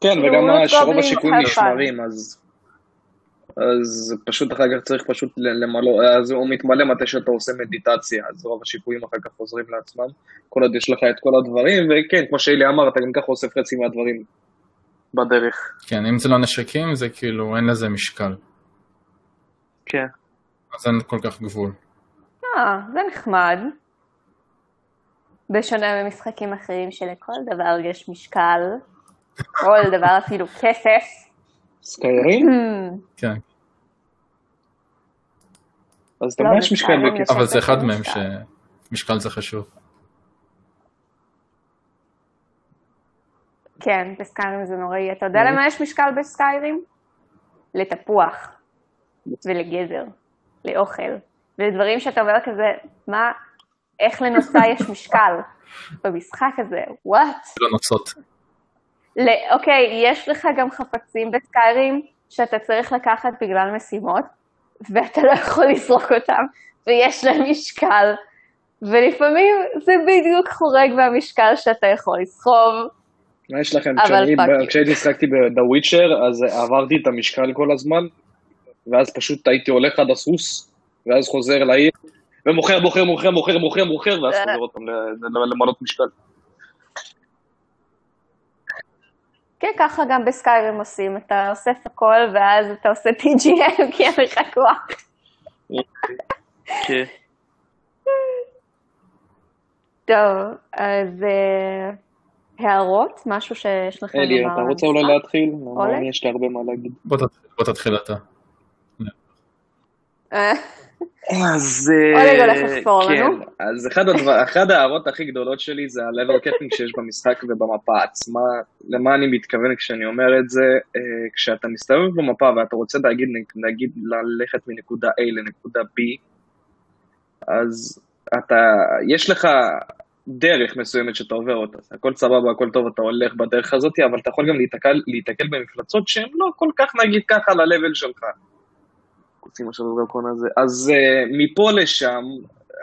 כן, וגם רוב השיקויים נשמרים, אז... אז פשוט אחר כך צריך פשוט למלא, אז הוא מתמלא מתי שאתה עושה מדיטציה, אז רוב השיקויים אחר כך חוזרים לעצמם, כל עוד יש לך את כל הדברים, וכן, כמו שאלי אמר, אתה גם ככה אוסף חצי מהדברים בדרך. כן, אם זה לא נשקים, זה כאילו, אין לזה משקל. כן. אז אין כל כך גבול. אה, זה נחמד. בשונה ממשחקים אחרים שלכל דבר יש משקל, כל דבר אפילו כסף. סקיירים? כן. אז אתה לא, יש משקל בכסף. אבל זה אחד מהם משקל. שמשקל זה חשוב. כן, בסקיירים זה נוראי. אתה יודע למה יש משקל בסקיירים? לתפוח ולגזר, לאוכל, ולדברים שאתה אומר כזה, מה, איך לנוצה יש משקל במשחק הזה, וואט? לא נוצות. ל- אוקיי, יש לך גם חפצים בסקיירים שאתה צריך לקחת בגלל משימות, ואתה לא יכול לזרוק אותם, ויש להם משקל, ולפעמים זה בדיוק חורג מהמשקל שאתה יכול לסחוב. מה יש לכם? כשהייתי משחקתי ב-The Witcher, אז עברתי את המשקל כל הזמן, ואז פשוט הייתי הולך עד הסוס, ואז חוזר לעיר, ומוכר, מוכר, מוכר, מוכר, מוכר, מוכר, ואז. חוזר עוד פעם ל- ל- למנות משקל. כן, ככה גם בסקיירים עושים, אתה אוסף הכל, ואז אתה עושה TGM, כי אין לך כוח. כן. טוב, אז אה, הערות? משהו שיש לכם לומר? אלי, אתה רוצה אולי? להתחיל? יש לי הרבה מה להגיד. בוא תתחיל אתה. אז... אולג אה, הולך לחפור כן, לנו. אז אחת ההערות הכי גדולות שלי זה ה-level capping שיש במשחק ובמפה עצמה. למה אני מתכוון כשאני אומר את זה? אה, כשאתה מסתובב במפה ואתה רוצה להגיד, נגיד ללכת מנקודה A לנקודה B, אז אתה, יש לך דרך מסוימת שאתה עובר אותה. הכל סבבה, הכל טוב, אתה הולך בדרך הזאת, אבל אתה יכול גם להיתקל, להיתקל במפלצות שהן לא כל כך, נגיד ככה, ל-level שלך. רוצים עכשיו לדרקון הזה. אז uh, מפה לשם,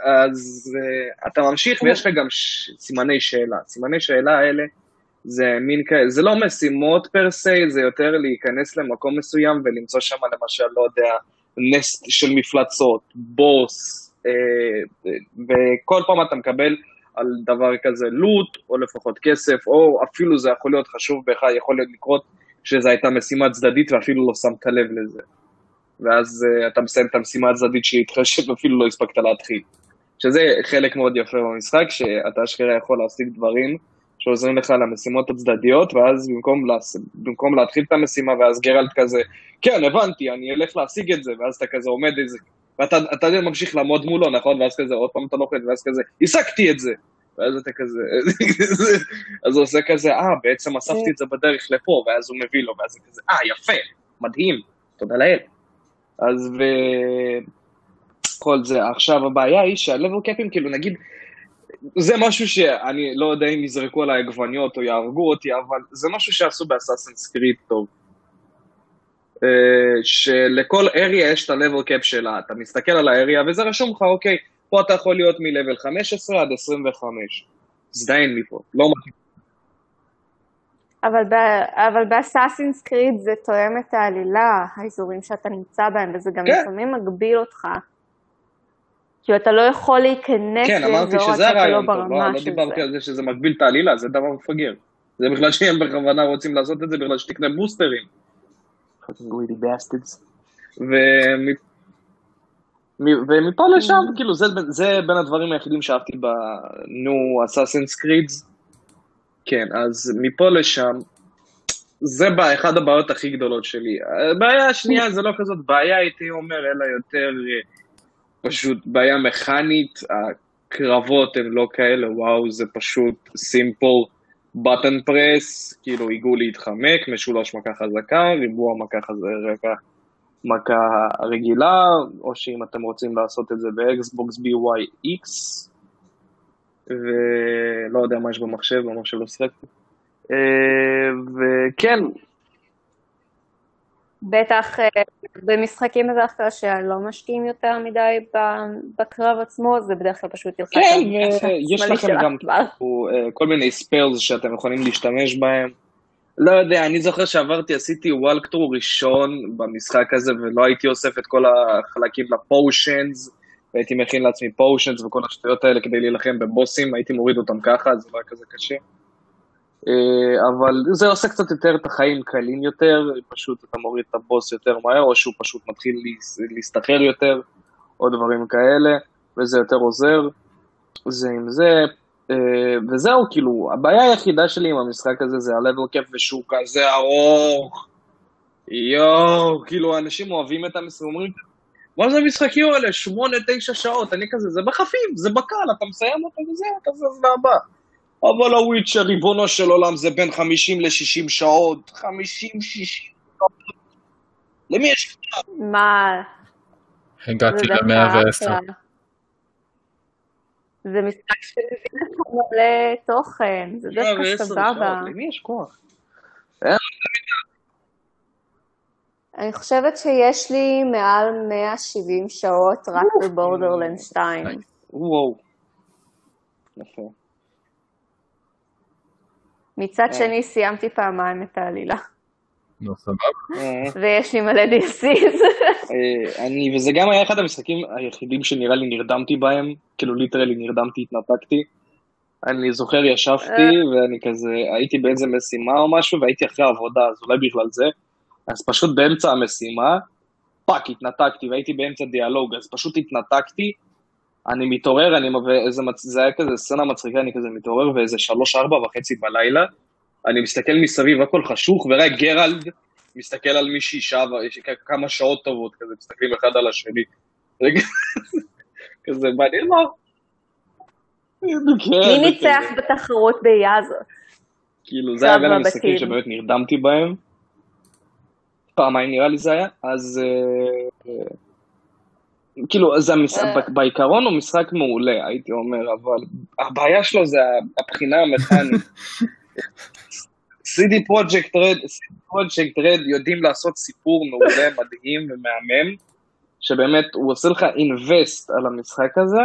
אז uh, אתה ממשיך ויש לך גם ש... סימני שאלה. סימני שאלה האלה זה מין כאלה, זה לא משימות פר סי, זה יותר להיכנס למקום מסוים ולמצוא שם למשל, לא יודע, נסט של מפלצות, בוס, uh, וכל פעם אתה מקבל על דבר כזה לוט, או לפחות כסף, או אפילו זה יכול להיות חשוב בך, יכול להיות לקרות שזו הייתה משימה צדדית ואפילו לא שמת לב לזה. ואז uh, אתה מסיים את המשימה הצדדית שאיתך שאפילו לא הספקת להתחיל. שזה חלק מאוד יפה במשחק, שאתה אשכרה יכול להשיג דברים שעוזרים לך למשימות הצדדיות, ואז במקום, להס... במקום להתחיל את המשימה, ואז גרלט כזה, כן, הבנתי, אני אלך להשיג את זה, ואז אתה כזה עומד איזה, ואתה אתה ממשיך לעמוד מולו, נכון? ואז כזה, עוד פעם אתה נוחת, ואז כזה, השגתי את זה! ואז אתה כזה, אז הוא עושה כזה, אה, בעצם אספתי את זה בדרך לפה, ואז הוא מביא לו, ואז זה כזה, אה, יפה, מדהים, תודה לאל. אז ו... כל זה. עכשיו הבעיה היא שהלבל קאפים, כאילו נגיד, זה משהו שאני לא יודע אם יזרקו עליי עגבניות או יהרגו אותי, אבל זה משהו שעשו באסאסנס קריד טוב. אה, שלכל אריה יש את ה-level cap שלה, אתה מסתכל על האריה וזה רשום לך, אוקיי, פה אתה יכול להיות מ-level 15 עד 25. זדיין מפה, לא מתאים. אבל, ב- אבל באסאסינס קריד זה תואם את העלילה, האזורים שאתה נמצא בהם, וזה גם כן. לפעמים מגביל אותך. כי אתה לא יכול להיכנס כן, אמרתי לאזור שזה שאתה לא הרעיון ברמה לא, לא של דיברתי זה. על זה שזה מגביל את העלילה, זה דבר מפגר. זה בגלל שהם בכוונה רוצים לעשות את זה, בגלל שתקנה בוסטרים. ומפה לשם, כאילו, זה, זה בין הדברים היחידים שאהבתי בנו אסאסינס קרידס. כן, אז מפה לשם, זה בא- אחת הבעיות הכי גדולות שלי. הבעיה השנייה זה לא כזאת בעיה, הייתי אומר, אלא יותר אה, פשוט בעיה מכנית. הקרבות הם לא כאלה, וואו, זה פשוט simple button press, כאילו עיגול להתחמק, משולש מכה חזקה, ריבוע מכה חזקה, מכה רגילה, או שאם אתם רוצים לעשות את זה באקסבוקס B, Y, X, ולא יודע מה יש במחשב, במחשב לא שיחקתי. אה, וכן, בטח אה, במשחקים בדרך כלל שלא משקיעים יותר מדי בקרב עצמו, זה בדרך כלל פשוט ילחץ כן, ויש השמאלי לכם גם. אה, כל מיני ספיירס שאתם יכולים להשתמש בהם. לא יודע, אני זוכר שעברתי, עשיתי וולקטרו ראשון במשחק הזה, ולא הייתי אוסף את כל החלקים לפושנס, והייתי מכין לעצמי פושנס וכל השטויות האלה כדי להילחם בבוסים, הייתי מוריד אותם ככה, זה לא היה כזה קשה. אה, אבל זה עושה קצת יותר את החיים קלים יותר, פשוט אתה מוריד את הבוס יותר מהר, או שהוא פשוט מתחיל להס- להסתחרר יותר, או דברים כאלה, וזה יותר עוזר. זה עם זה. אה, וזהו, כאילו, הבעיה היחידה שלי עם המשחק הזה זה ה-level cap ושהוא כזה ארוך. יואו, כאילו, אנשים אוהבים את המשחק, אומרים, מה זה המשחקים האלה? שמונה, תשע שעות, אני כזה, זה בחפיף, זה בקל, אתה מסיים אותו וזהו, אתה זז לבא. אבל הוויצ'ר, ריבונו של עולם, זה בין 50 ל-60 שעות. 50-60 שעות. למי יש... מה? הגעתי זה דווקא ל-110. אחלה. זה משחק שמביא לך מלא תוכן, זה דווקא 110 סבבה. שעות, למי יש כוח? אני חושבת שיש לי מעל 170 שעות רק בבורדרלנד 2. וואו. יפה. מצד אה. שני סיימתי פעמיים את העלילה, נו, סבבה. אה, ויש לי מלא DLCs. אה, אני, וזה גם היה אחד המשחקים היחידים שנראה לי נרדמתי בהם, כאילו ליטרלי נרדמתי, התנתקתי. אני זוכר, ישבתי, ואני כזה, הייתי באיזה משימה או משהו, והייתי אחרי עבודה, אז אולי בגלל זה. אז פשוט באמצע המשימה, fuck, התנתקתי, והייתי באמצע דיאלוג, אז פשוט התנתקתי. אני מתעורר, אני, מצ- זה היה כזה סצנה מצחיקה, אני כזה מתעורר, ואיזה שלוש, ארבע וחצי בלילה, אני מסתכל מסביב, הכל חשוך, וראה גרלט מסתכל על מישהי שעה, ו- כמה שעות טובות, כזה, מסתכלים אחד על השני. זה כזה- מעניין מה. כן, מי זה ניצח. בתחרות באייה הזאת? כאילו, זה היה בין המשחקים. שבאמת נרדמתי בהם. פעמיים נראה לי זה היה, אז... אה, אה, כאילו, זה המש... אה. בעיקרון הוא משחק מעולה, הייתי אומר, אבל הבעיה שלו זה הבחינה המכנית. CD פרויקט רד, CD פרויקט רד יודעים לעשות סיפור מעולה, מדהים ומהמם, שבאמת הוא עושה לך אינבסט על המשחק הזה,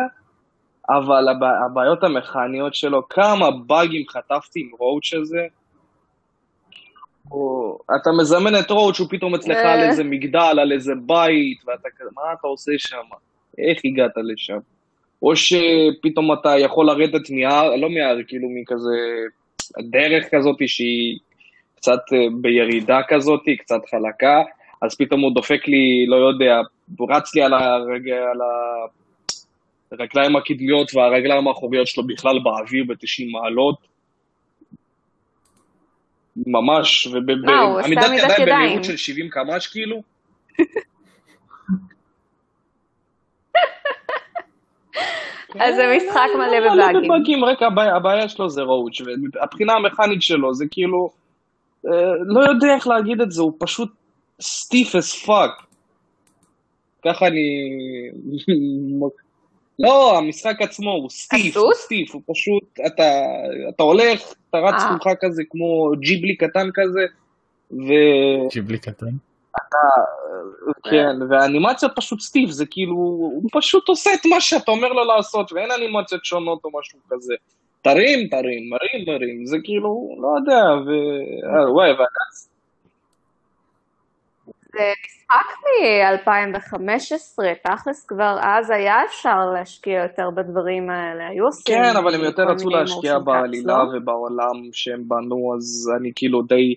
אבל הבע- הבעיות המכניות שלו, כמה באגים חטפתי עם רואוץ' הזה, או, אתה מזמן את רואוץ', הוא פתאום אצלך אה. על איזה מגדל, על איזה בית, ואתה כזה, מה אתה עושה שם? איך הגעת לשם? או שפתאום אתה יכול לרדת מהר, לא מהר, כאילו מכזה דרך כזאת שהיא קצת אה, בירידה כזאת, קצת חלקה, אז פתאום הוא דופק לי, לא יודע, הוא רץ לי על, הרג... על הרגליים הקדמיות והרגליים האחוריות שלו בכלל באוויר ב-90 מעלות. ממש, ובעמידת עמידת ידיים. במהירות של 70 קמ"ש כאילו. אז זה משחק מלא מלא בבאגים. בבאגים, רק הבעיה- שלו זה רואץ', ומהבחינה המכנית שלו זה כאילו, אה, לא יודע איך להגיד את זה, הוא פשוט stiff as fuck. ככה אני... לא, המשחק עצמו הוא stiff, הוא? stiff, הוא פשוט, אתה, אתה הולך, אתה רץ אה. כולך כזה כמו ג'יבלי קטן כזה, ו... ג'יבלי קטן. כן, והאנימציה פשוט סטיב, זה כאילו, הוא פשוט עושה את מה שאתה אומר לו לעשות, ואין אנימציות שונות או משהו כזה. תרים, תרים, מרים, מרים, זה כאילו, לא יודע, ו... אה, וואי, והגץ. זה משחק מ-2015, תכלס כבר אז היה אפשר להשקיע יותר בדברים האלה, היו עושים כן, אבל הם יותר רצו להשקיע בעלילה? ובעולם שהם בנו, אז אני כאילו די,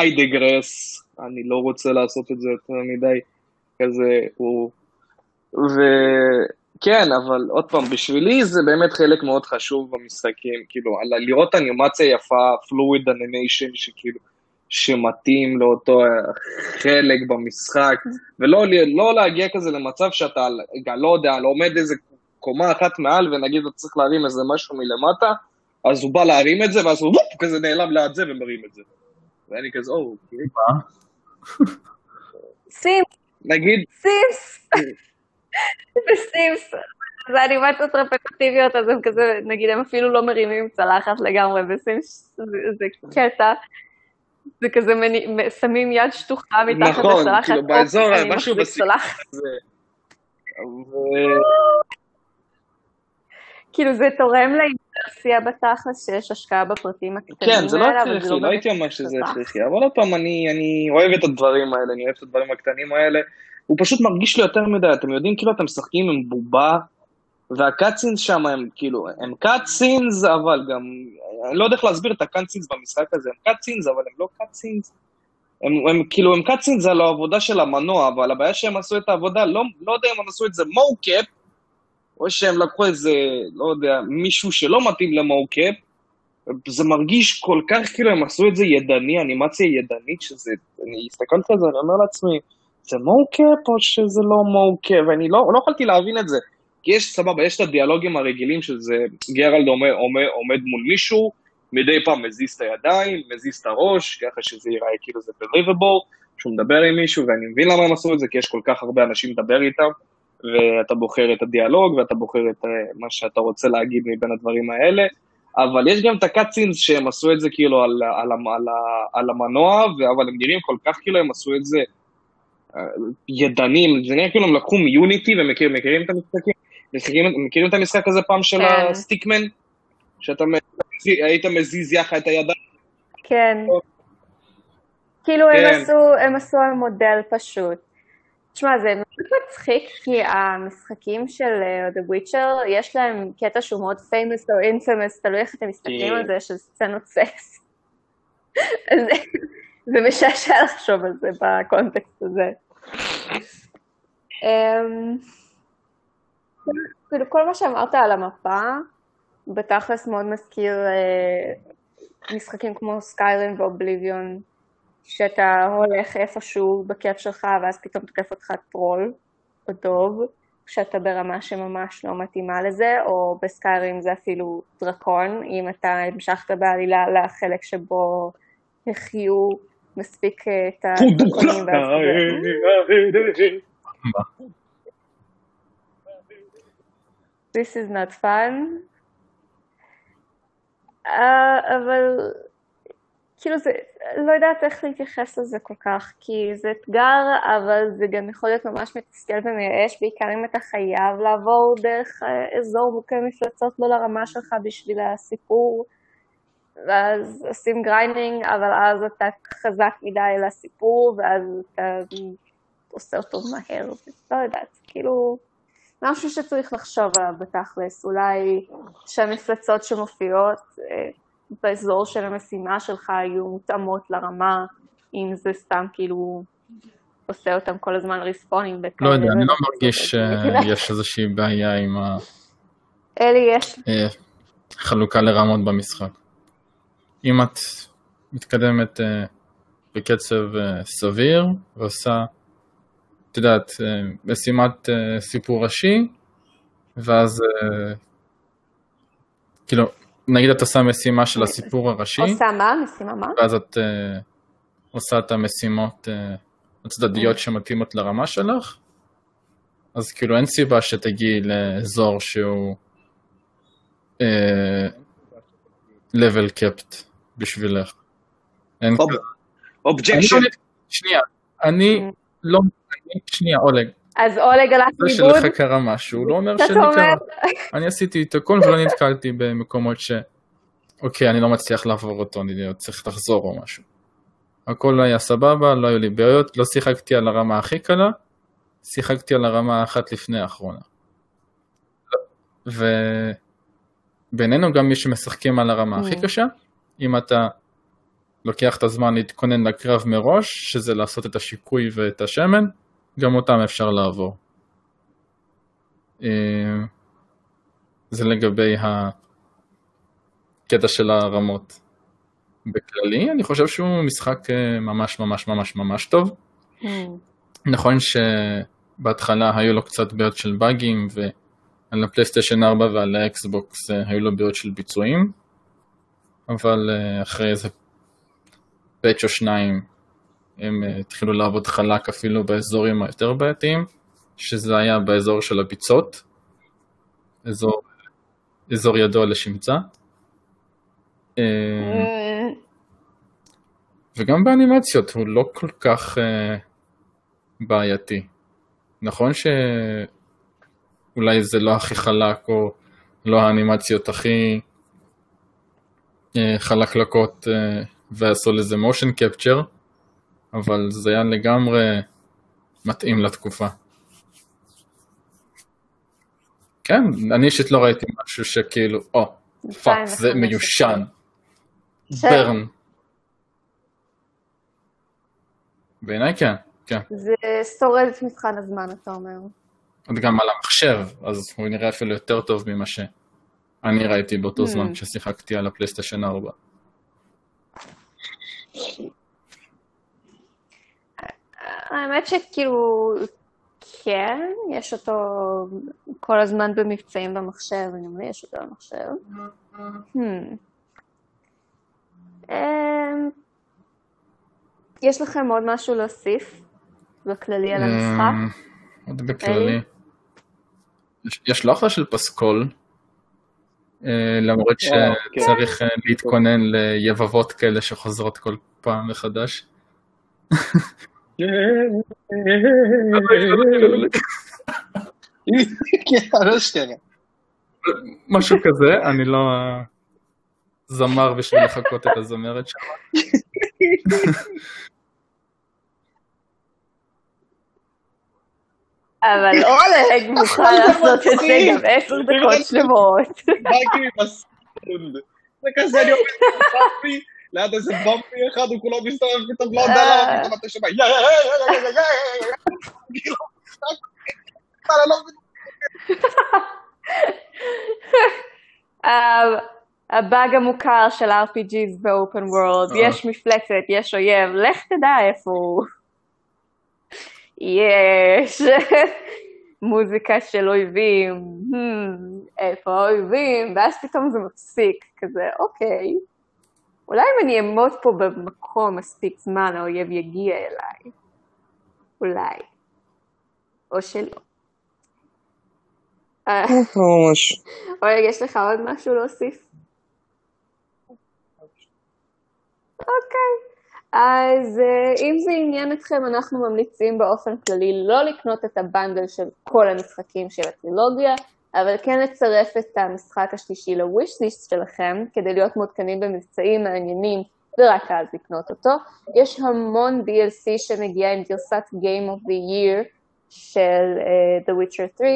I digress, אני לא רוצה לעשות את זה יותר מדי, כזה, הוא... וכן, אבל עוד פעם, בשבילי זה באמת חלק מאוד חשוב במשחקים, כאילו, על- לראות אנימציה יפה, fluid animation, שכאילו, שמתאים לאותו חלק במשחק, ולא לא להגיע כזה למצב שאתה, לא יודע, עומד איזה קומה אחת מעל, ונגיד אתה צריך להרים איזה משהו מלמטה, אז הוא בא להרים את זה, ואז הוא וופ, כזה נעלם ליד זה ומרים את זה. ואני כזה, או, אוקיי. Sims, נגיד, Sims, ב Sims, זה אנימציות רפטטיביות, אז הם כזה, נגיד, הם אפילו לא מרימים צלחת לגמרי ב Sims, זה, זה קטע. זה כזה, מני, שמים יד שטוחה מתחת נכון, לצלחת, כאילו, אופ, באזור, משהו. הזה. ו- כאילו זה תורם לאינטרסיה בתכלס שיש השקעה בפרטים הקטנים כן, זה לא האלה, הכרחי, לא באמת הייתי אומר שזה. הכרחי, אבל עוד פעם, אני אני אוהב את הדברים האלה, אני אוהב את הדברים הקטנים האלה. הוא פשוט מרגיש לי יותר מדי, אתם יודעים, כאילו אתם משחקים עם בובה, והקאצינס שם הם כאילו, הם קאצינס, אבל גם, אני לא יודע איך להסביר את הקאצינס במשחק הזה, הם קאצינס, אבל הם לא קאצינס. הם, הם כאילו, הם קאצינס על העבודה של המנוע, אבל הבעיה שהם עשו את העבודה, לא, לא יודע אם הם עשו את זה מו-קאפ, או שהם לקחו איזה, לא יודע, מישהו שלא מתאים למוקאפ, זה מרגיש כל כך כאילו הם עשו את זה ידני, אנימציה ידנית, שזה, אני הסתכלתי על זה, אני אומר לעצמי, זה מוקאפ או שזה לא מוקאפ, ואני לא, לא יכולתי להבין את זה. כי יש, סבבה, יש את הדיאלוגים הרגילים שזה גרלד עומד, עומד, עומד מול מישהו, מדי פעם מזיז את הידיים, מזיז את הראש, ככה שזה ייראה כאילו זה believable, שהוא מדבר עם מישהו, ואני מבין למה הם עשו את זה, כי יש כל כך הרבה אנשים לדבר איתם, ואתה בוחר את הדיאלוג, ואתה בוחר את uh, מה שאתה רוצה להגיד מבין הדברים האלה, אבל יש גם את הקאצינס שהם עשו את זה כאילו על, על, על, על, המנוע, אבל הם נראים כל כך כאילו הם עשו את זה uh, ידנים, זה נראה כאילו הם לקחו מיוניטי ומכירים מכיר, את המשחקים, מכירים, מכירים את המשחק הזה פעם של כן. הסטיקמן? שאתה היית מזיז יחד את הידיים? כן. כאילו הם כן. עשו, הם עשו על מודל פשוט. תשמע, זה מאוד מצחיק, כי המשחקים של אה, The Witcher, יש להם קטע שהוא מאוד famous או infamous, תלוי איך אתם מסתכלים כן. על זה, של סצנות סקס. זה- זה משעשע לחשוב על זה בקונטקסט הזה. כאילו כל מה שאמרת על המפה, בתכלס מאוד מזכיר אה, משחקים כמו סקיירים ואובליביון, שאתה הולך איפשהו בכיף שלך ואז פתאום תוקף אותך טרול או דוב, כשאתה ברמה שממש לא מתאימה לזה, או בסקיירים זה אפילו דרקון, אם אתה המשכת בעלילה לחלק שבו החיו מספיק אה, את הדרקונים This is not fun. Uh, אבל כאילו זה, לא יודעת איך להתייחס לזה כל כך, כי זה אתגר, אבל זה גם יכול להיות ממש מתסכל ומייאש, בעיקר אם אתה חייב לעבור דרך אה, אזור מוכה מפלצות לא לרמה שלך בשביל הסיפור, ואז עושים grinding, אבל אז אתה חזק מדי לסיפור, ואז אתה עושה אותו מהר, לא יודעת, כאילו... משהו שצריך לחשוב עליו בתכלס, אולי שהמפלצות שמופיעות אה, באזור של המשימה שלך יהיו מותאמות לרמה, אם זה סתם כאילו עושה אותם כל הזמן ריספונים. לא יודע, אני לא מרגיש שיש איזושהי בעיה עם אלי, יש... החלוקה לרמות במשחק. אם את מתקדמת אה, בקצב אה, סביר ועושה, את יודעת, אה, משימת אה, סיפור ראשי, ואז אה, כאילו, נגיד את עושה משימה של הסיפור הראשי, עושה מה? משימה מה? ואז את עושה את המשימות הצדדיות שמתאימות לרמה שלך, אז כאילו אין סיבה שתגיעי לאזור שהוא level capped בשבילך. אין אובג'קשן. לא שנייה, אני לא, שנייה אולג, אז אולג הלך זה לאיבוד? שלך קרה משהו, לא אומר אומר? קרה. אני עשיתי את הכל ולא נתקלתי במקומות ש... אוקיי, אני לא מצליח לעבור אותו, אני צריך לחזור או משהו. הכל היה סבבה, לא היו לי בעיות, לא שיחקתי על הרמה הכי קלה, שיחקתי על הרמה האחת לפני האחרונה. ובינינו גם מי שמשחקים על הרמה הכי Mm. קשה, אם אתה לוקח את הזמן להתכונן לקרב מראש, שזה לעשות את השיקוי ואת השמן, גם אותם אפשר לעבור. אה, זה לגבי הקטע של הרמות. בכללי, אני חושב שהוא משחק אה, ממש ממש ממש ממש טוב. Hmm. נכון שבהתחלה היו לו קצת בעיות של באגים, ועל הפלייסטיישן 4 ועל האקסבוקס אה, היו לו בעיות של ביצועים, אבל אחרי איזה פאץ' או שניים הם אה, התחילו לעבוד חלק אפילו באזורים היותר בעייתיים, שזה היה באזור של הביצות, אזור, אזור ידוע לשמצה. אה. וגם באנימציות הוא לא כל כך אה, בעייתי. נכון שאולי זה לא הכי חלק או לא האנימציות הכי חלקלקות ועשו לזה motion capture, אבל זה היה לגמרי מתאים לתקופה. כן, אני אישית לא ראיתי משהו שכאילו, או, fuck, זה 2015. מיושן, ש- ברן. בעיניי כן, כן. זה שורד את מבחן הזמן, אתה אומר. עוד גם על המחשב, אז הוא נראה אפילו יותר טוב ממה שאני ראיתי באותו זמן כששיחקתי על הפלייסטיישן 4. האמת שכאילו, כן, יש אותו כל הזמן במבצעים במחשב, גם לי יש אותו במחשב. Hmm. אמ, יש לכם עוד משהו להוסיף בכללי על המשחק? אמ, עוד בכללי. יש לא אחלה של פסקול, למרות כן. שצריך אה, להתכונן ליבבות כאלה שחוזרות כל פעם מחדש. משהו כזה, אני לא זמר בשביל לחכות את הזמרת שם. אבל אולג מוכן לעשות את זה גם עשר דקות שלמות. זה כזה, אני עומד במפי, ליד איזה במפי אחד, הוא כולו מסתובב פתאום לא יודע למה, פתאום אתה שומע, יא יא יא יא יא יא הבאג המוכר של RPGs באופן וורלד, יש מפלצת, יש אויב, לך תדע איפה הוא. יש מוזיקה של אויבים, hmm, איפה האויבים, ואז פתאום זה מפסיק, כזה, אוקיי, אולי אם אני אעמוד פה במקום מספיק זמן, האויב יגיע אליי. אולי. או שלא. ממש. אוי, יש לך עוד משהו להוסיף? אוקיי. אז uh, אם זה עניין אתכם, אנחנו ממליצים באופן כללי לא לקנות את הבנדל של כל המשחקים של הטרילוגיה, אבל כן לצרף את המשחק השלישי לווישליסט שלכם, כדי להיות מעודכנים במבצעים מעניינים, ורק אז לקנות אותו. יש המון DLC שמגיע עם גרסת Game of the Year של uh, The Witcher 3,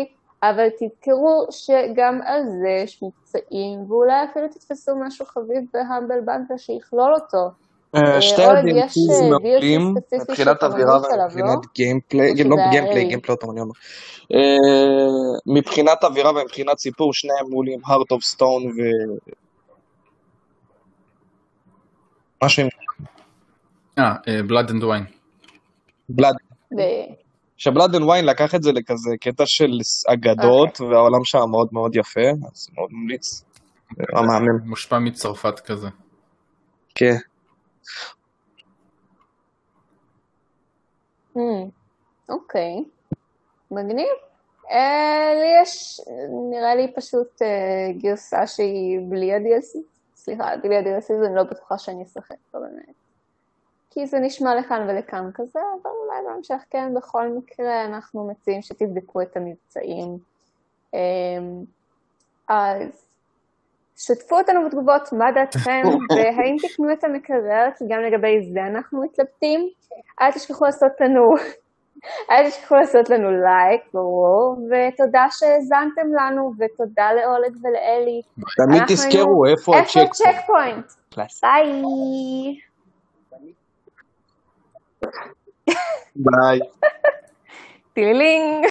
אבל תזכרו שגם על זה יש מבצעים, ואולי אפילו תתפסו משהו חביב בהמבל בנדל שיכלול אותו. שתי ה-DLCs מעולים מבחינת אווירה ומבחינת gameplay, לא gameplay, gameplay אותו אני אומר. מבחינת אווירה ומבחינת סיפור, שניהם מעולים, Heart of Stone ו... משהו עם... אה, Blood and Wine. Blood. ש Blood and Wine לקח את זה לכזה קטע של אגדות, והעולם שם מאוד מאוד יפה, אז מאוד ממליץ. מושפע מצרפת כזה. כן. אוקיי, מגניב. לי יש, נראה לי פשוט גרסה שהיא בלי ה-DLC, סליחה, בלי ה-DLC, אז אני לא בטוחה שאני אשחק פה באמת. כי זה נשמע לכאן ולכאן כזה, אבל אולי בהמשך כן, בכל מקרה אנחנו מציעים שתבדקו את המבצעים. אז שתפו אותנו בתגובות מה דעתכם, והאם תקנו את המקרר, כי גם לגבי זה אנחנו מתלבטים. אל תשכחו לעשות לנו, אל תשכחו לעשות לנו לייק, ברור, ותודה שהאזנתם לנו, ותודה לאולג ולאלי. תמיד תזכרו איפה הצ'ק פוינט. ביי. ביי. טילילינג.